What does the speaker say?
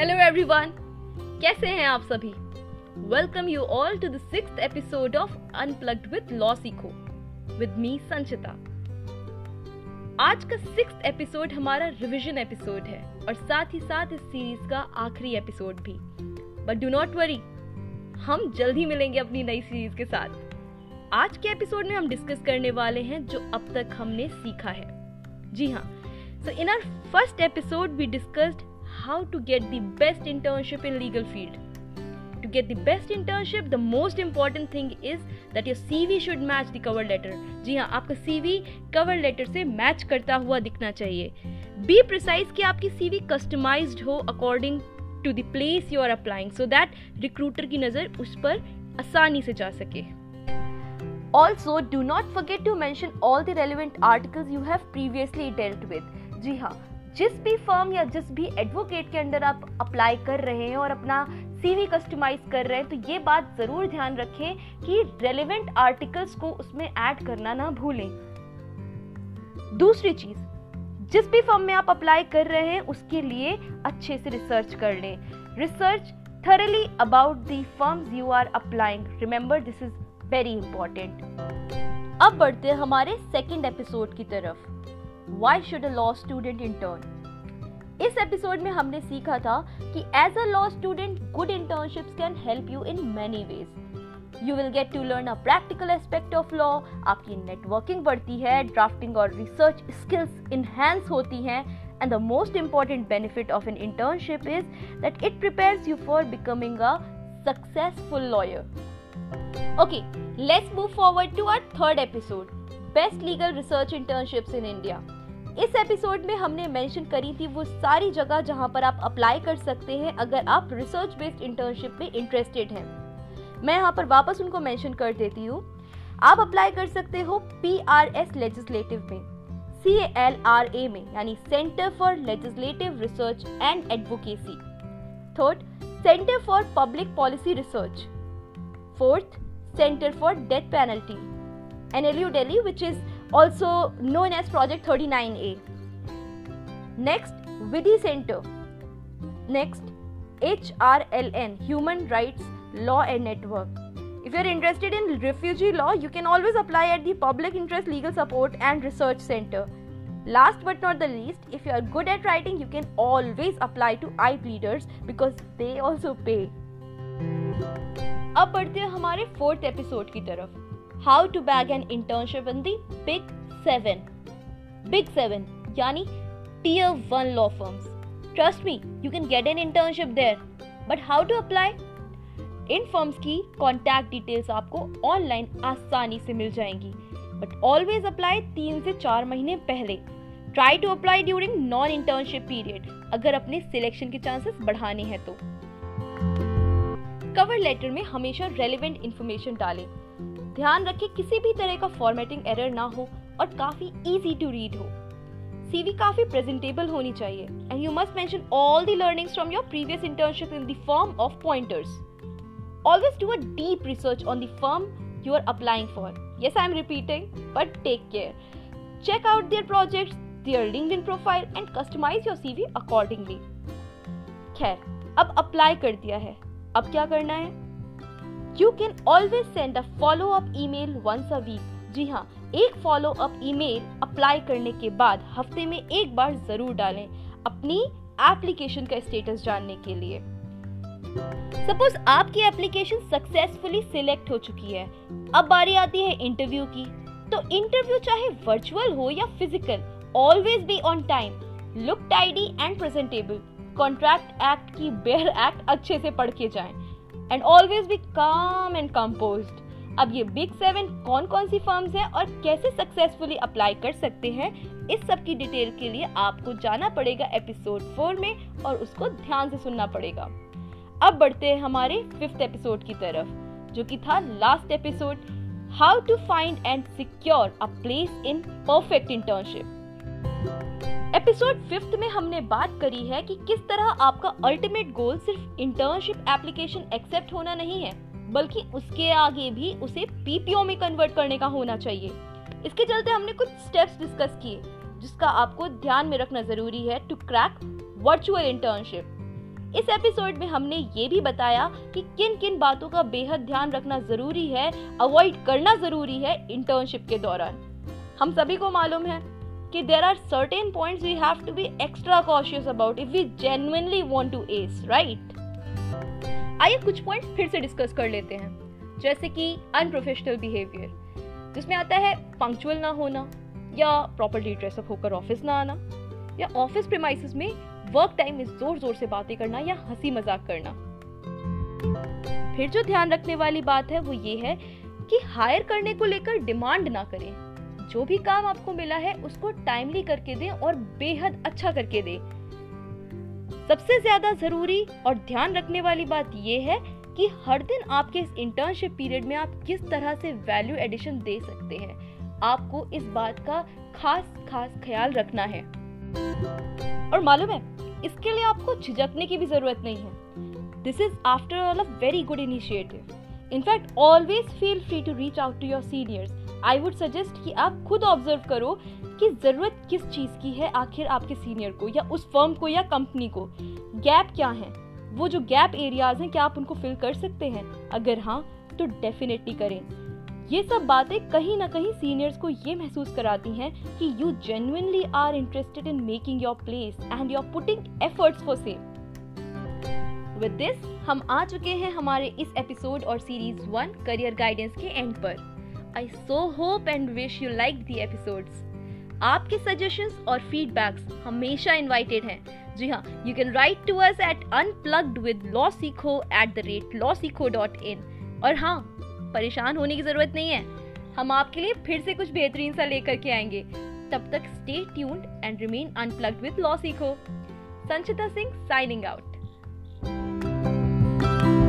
Hello everyone कैसे हैं आप सभी? Welcome you all to the sixth episode of unplugged with law सीखो विद मी संचिता आज का सिक्स्थ एपिसोड हमारा रिवीजन एपिसोड है और साथ ही साथ इस सीरीज़ का आखिरी एपिसोड भी। बट डू नॉट वरी हम जल्द ही मिलेंगे अपनी नई सीरीज़ के साथ। आज के एपिसोड में हम डिस्कस करने वाले हैं जो अब तक हमने सीखा है। जी हाँ so in our first episode we discussed how to get the best internship in legal field to get the best internship the most important thing is that your cv should match the cover letter जी हाँ आपका cv cover letter से match करता हुआ दिखना चाहिए be precise कि आपकी cv customized हो according to the place you are applying so that recruiter की नज़र उस पर आसानी से जा सके Also, do not forget to mention all the relevant articles you have previously dealt with. जी हाँ जिस भी फर्म या जिस भी एडवोकेट के अंडर आप अप्लाई कर रहे हैं और अपना सीवी कस्टमाइज कर रहे हैं तो ये बात ज़रूर ध्यान रखें कि रेलिवेंट आर्टिकल्स को उसमें ऐड करना ना भूलें। दूसरी चीज़, जिस भी फर्म में आप अप्लाई कर रहे हैं, उसके लिए अच्छे से रिसर्च कर लें। Research thoroughly about the firms you are applying remember this is very important अब बढ़ते हैं हमारे सेकेंड एपिसोड की तरफ़। Why should a law student intern इस एपिसोड में हमने सीखा था कि as a law student good internships can help you in many ways you will get to learn a practical aspect of law आपकी networking बढ़ती है ड्राफ्टिंग और रिसर्च स्किल्स इनहेंस होती हैं and the most important benefit of an internship is that it prepares you for becoming a successful lawyer. Okay, let's move forward to our third episode Best Legal Research Internships in India. इस episode में हमने mention करी थी वो सारी जगह जहाँ पर आप अप्लाई कर सकते हैं अगर आप रिसर्च बेस्ड इंटर्नशिप में इंटरेस्टेड हैं। मैं यहाँ पर वापस उनको मेंशन कर देती हूँ। आप अप्लाई कर सकते हो पी आर एस लेजिस्लेटिव में सी एल आर ए में, यानी centre for legislative research and advocacy third centre for public policy research fourth centre for death penalty NLU Delhi which is also known as Project 39A. Next, Vidhi Center. Next, HRLN, Human Rights Law and Network. If you're interested in refugee law, you can always apply at the Public Interest Legal Support and Research Center. Last but not the least, if you are good at writing, you can always apply to iPleaders because they also pay. अब बढ़ते हैं हमारे fourth episode की तरफ how to bag an internship in the big seven big seven यानी tier one law firms trust me you can get an internship there but how to apply in firms की contact details आपको online आसानी से मिल जाएँगी। But always apply तीन से चार महीने पहले। Try to apply during non internship period अगर अपने सिलेक्शन के चांसेस बढ़ाने हैं तो। कवर लेटर में हमेशा रेलिवेंट इंफॉर्मेशन डालें। ध्यान रखें किसी भी तरह का फॉर्मेटिंग एरर ना हो और काफ़ी इजी टू रीड हो। सीवी काफ़ी प्रेजेंटेबल होनी चाहिए and you must mention all the learnings from your previous internship in the form of pointers always do a deep research on the firm you are applying for yes I am repeating but take care check out their projects their LinkedIn profile and customise your CV accordingly खैर, अब apply कर दिया है। अब क्या करना है? You can always send a follow up email once a week जी हाँ एक फॉलो अप ईमेल अप्लाई करने के बाद हफ़्ते में एक बार ज़रूर डालें अपनी एप्लीकेशन का स्टेटस जानने के लिए। सपोज़ आपकी एप्लीकेशन सक्सेसफुली सिलेक्ट हो चुकी है। अब बारी आती है इंटरव्यू की। तो इंटरव्यू चाहे वर्चुअल हो या physical always be on time look tidy and presentable contract act की बेयर एक्ट अच्छे से पढ़ के जाएँ। And always be calm and composed अब ये बिग सेवन कौन कौन सी फर्म्स हैं और कैसे सक्सेसफुली अप्लाई कर सकते हैं, इस सब की डिटेल के लिए आपको जाना पड़ेगा एपिसोड फोर में और उसको ध्यान से सुनना पड़ेगा। अब बढ़ते हैं हमारे फिफ्थ एपिसोड की तरफ़, जो कि था last episode how to find and secure a place in perfect internship episode fifth में हमने बात करी है कि किस तरह आपका अल्टीमेट गोल सिर्फ़ इंटर्नशिप एप्लीकेशन एक्सेप्ट होना नहीं है, बल्कि उसके आगे भी उसे पीपीओ में कन्वर्ट करने का होना चाहिए। इसके चलते हमने कुछ स्टेप्स डिस्कस किए, जिसका आपको ध्यान में रखना ज़रूरी है टू क्रैक वर्चुअल इंटर्नशिप इस एपिसोड में हमने ये भी बताया कि किन किन बातों का बेहद ध्यान रखना ज़रूरी है अवॉइड करना ज़रूरी है इंटर्नशिप के दौरान। हम सभी को मालूम है कि there are certain points we have to be extra cautious about if we genuinely want to ace right आइए कुछ पॉइंट्स फिर से डिस्कस कर लेते हैं। जैसे कि अनप्रोफेशनल बिहेवियर जिसमें आता है पंक्चुअल ना होना या प्रॉपरली ड्रेसअप होकर ऑफ़िस ना आना या ऑफ़िस प्रेमाइसिस में वर्क टाइम में ज़ोर ज़ोर से बातें करना या हँसी मज़ाक करना। फिर जो ध्यान रखने वाली बात है वो ये है कि हायर करने को लेकर डिमांड ना करें। जो भी काम आपको मिला है उसको टाइमली करके दें और बेहद अच्छा करके दें। सबसे ज़्यादा ज़रूरी और ध्यान रखने वाली बात यह है कि हर दिन आपके इस इंटर्नशिप पीरियड में आप किस तरह से वैल्यू एडिशन दे सकते हैं। आपको इस बात का खास खास ख्याल रखना है। और मालूम है, इसके लिए आपको झिझकने की भी ज़रूरत नहीं है। This is after all a very good initiative in fact always feel free to reach out to your seniors I would suggest कि आप खुद ऑब्ज़र्व करो कि ज़रूरत किस चीज़ की है आखिर आपके सीनियर को या उस फर्म को या कंपनी को। गैप क्या है? वो जो गैप एरियाज़ हैं, क्या आप उनको फिल कर सकते हैं? अगर हाँ तो डेफिनेटली करें। ये सब बातें कहीं ना कहीं सीनियर्स को ये महसूस कराती हैं कि you genuinely are interested in making your place and you are putting efforts for same with this हम आ चुके हैं हमारे इस एपिसोड और सीरीज़ वन करियर गाइडेंस के एंड पर। I so hope and wish you like the episodes आपके सजेशंस और फीडबैक्स हमेशा इनवाइटेड हैं। जी हाँ you can write to us at unplugged with law Sikho at the rate law Sikho dot in और हाँ परेशान होने की ज़रूरत नहीं है। हम आपके लिए फिर से कुछ बेहतरीन सा लेकर के आएँगे। तब तक stay tuned and remain unplugged with law Sikho Sanchita Singh signing out